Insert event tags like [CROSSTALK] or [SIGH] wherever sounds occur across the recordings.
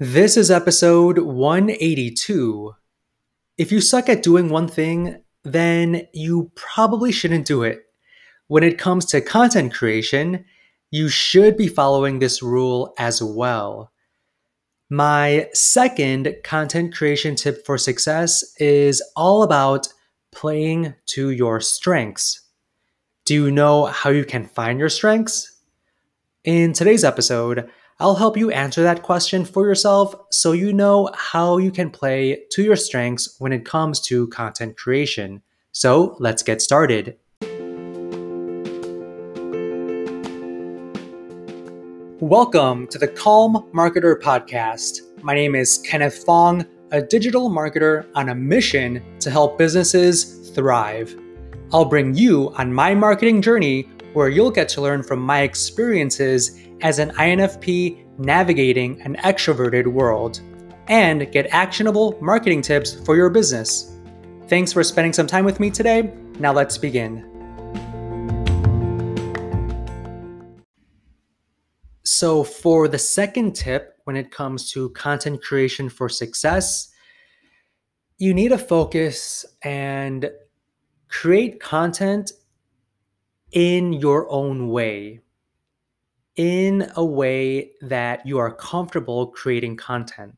This is episode 182. If you suck at doing one thing, then you probably shouldn't do it. When it comes to content creation, you should be following this rule as well. My second content creation tip for success is all about playing to your strengths. Do you know how you can find your strengths? In today's episode, I'll help you answer that question for yourself so you know how you can play to your strengths when it comes to content creation. So let's get started. Welcome to the Calm Marketer Podcast. My name is Kenneth Fong, a digital marketer on a mission to help businesses thrive. I'll bring you on my marketing journey where you'll get to learn from my experiences as an INFP navigating an extroverted world and get actionable marketing tips for your business. Thanks for spending some time with me today. Now let's begin. So, for the second tip when it comes to content creation for success, you need to focus and create content in your own way in a way that you are comfortable creating content.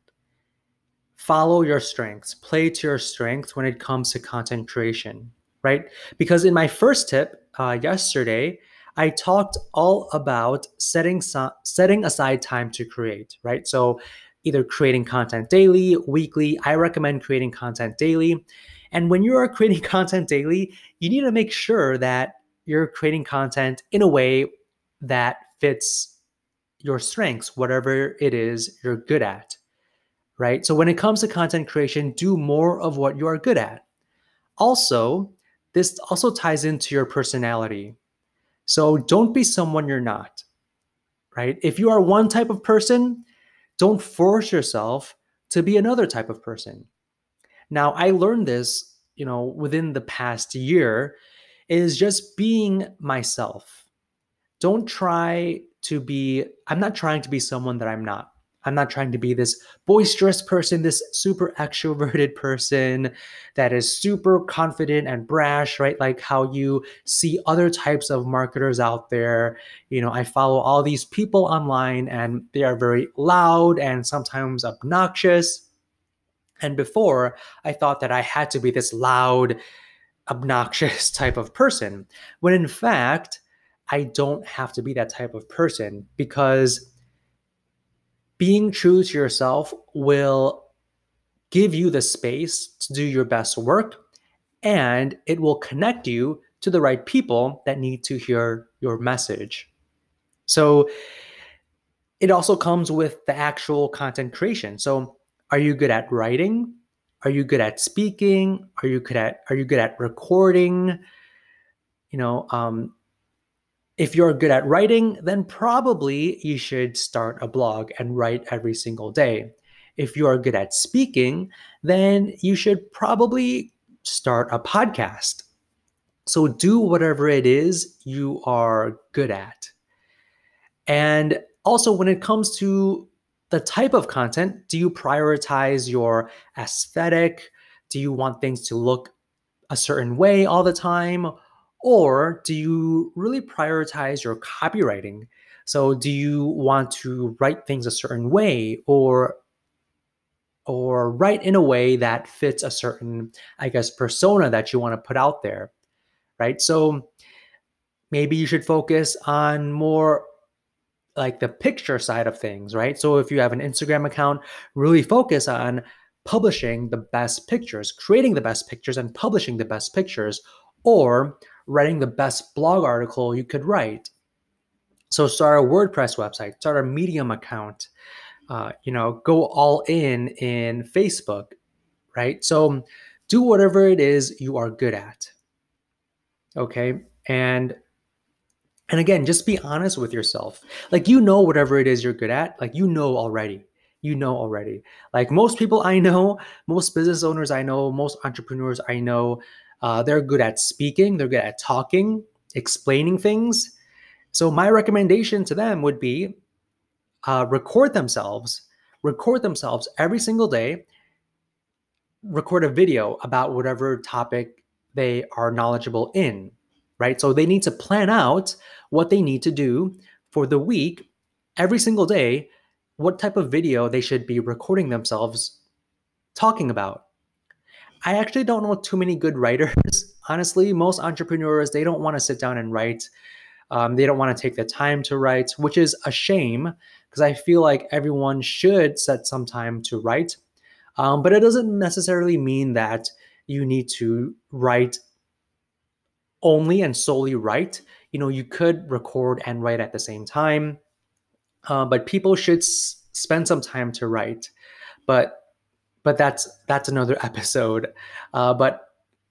Follow your strengths, play to your strengths when it comes to content creation, right? Because in my first tip uh, yesterday, I talked all about setting so- setting aside time to create, right? So either creating content daily, weekly. I recommend creating content daily. And when you are [LAUGHS] creating content daily, you need to make sure that you're creating content in a way that fits your strengths, whatever it is you're good at, right? So when it comes to content creation, do more of what you are good at. Also, this also ties into your personality. So don't be someone you're not, right? If you are one type of person, don't force yourself to be another type of person. Now, I learned this, you know, within the past year is just being myself. Don't try to be, I'm not trying to be someone that I'm not. I'm not trying to be this boisterous person, this super extroverted [LAUGHS] person that is super confident and brash, right? Like how you see other types of marketers out there. You know, I follow all these people online and they are very loud and sometimes obnoxious. And before, I thought that I had to be this loud, obnoxious [LAUGHS] type of person, when in fact, I don't have to be that type of person because being true to yourself will give you the space to do your best work and it will connect you to the right people that need to hear your message. So it also comes with the actual content creation. So are you good at writing? Are you good at speaking? Are you good at are you good at recording? You know, um, if you're good at writing, then probably you should start a blog and write every single day. If you are good at speaking, then you should probably start a podcast. So do whatever it is you are good at. And also, when it comes to the type of content, do you prioritize your aesthetic? Do you want things to look a certain way all the time? Or do you really prioritize your copywriting? So do you want to write things a certain way or or write in a way that fits a certain, I guess, persona that you want to put out there, right? So maybe you should focus on more like the picture side of things, right? So if you have an Instagram account, really focus on publishing the best pictures, creating the best pictures, and publishing the best pictures, or writing the best blog article you could write. So start a WordPress website, start a Medium account, uh, you know, go all in in Facebook, right? So do whatever it is you are good at. Okay, and and again, just be honest with yourself. Like you know whatever it is you're good at, like you know already. You know already. Like most people I know, most business owners I know, most entrepreneurs I know, uh, they're good at speaking, they're good at talking, explaining things. So, my recommendation to them would be uh, record themselves, record themselves every single day, record a video about whatever topic they are knowledgeable in, right? So they need to plan out what they need to do for the week every single day, what type of video they should be recording themselves talking about. I actually don't know too many good writers. [LAUGHS] Honestly, most entrepreneurs, they don't want to sit down and write. Um, they don't want to take the time to write, which is a shame because I feel like everyone should set some time to write. Um, but it doesn't necessarily mean that you need to write only and solely write. You know, you could record and write at the same time, uh, but people should s- spend some time to write. But but that's that's another [LAUGHS] episode. Uh, but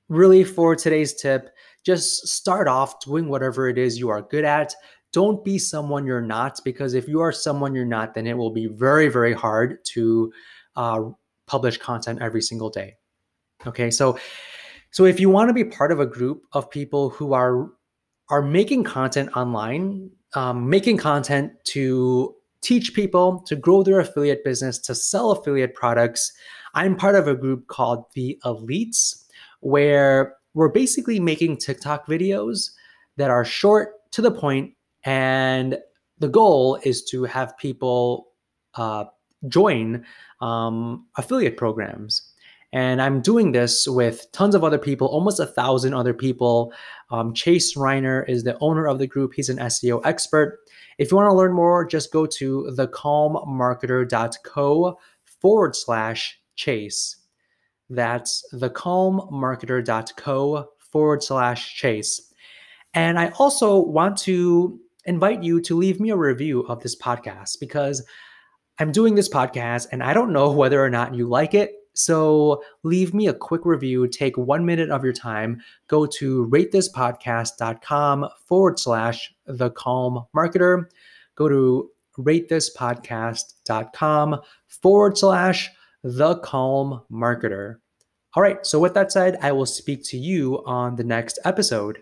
really, for today's tip, just start off doing whatever it is you are good at. Don't be someone you're not, because if you are someone you're not, then it will be very, very hard to uh, publish content every single day. Okay, so so if you want to be part of a group of people who are are making content online, um, making content to teach people to grow their affiliate business, to sell affiliate products, I'm part of a group called the Elites, where we're basically making TikTok videos that are short to the point, and the goal is to have people uh, join um, affiliate programs. And I'm doing this with tons of other people, almost a thousand other people. Um, Chase Reiner is the owner of the group. He's an SEO expert. If you want to learn more, just go to thecalmmarketer.co forward slash chase. That's thecalmmarketer.co forward slash chase. And I also want to invite you to leave me a review of this podcast because I'm doing this podcast and I don't know [LAUGHS] whether or not you like it. So leave me a quick review. Take one minute of your time. Go to ratethispodcast.com forward slash the calm marketer. Go to ratethispodcast.com forward slash the calm marketer. All right. So with that said, I will speak to you on the next episode.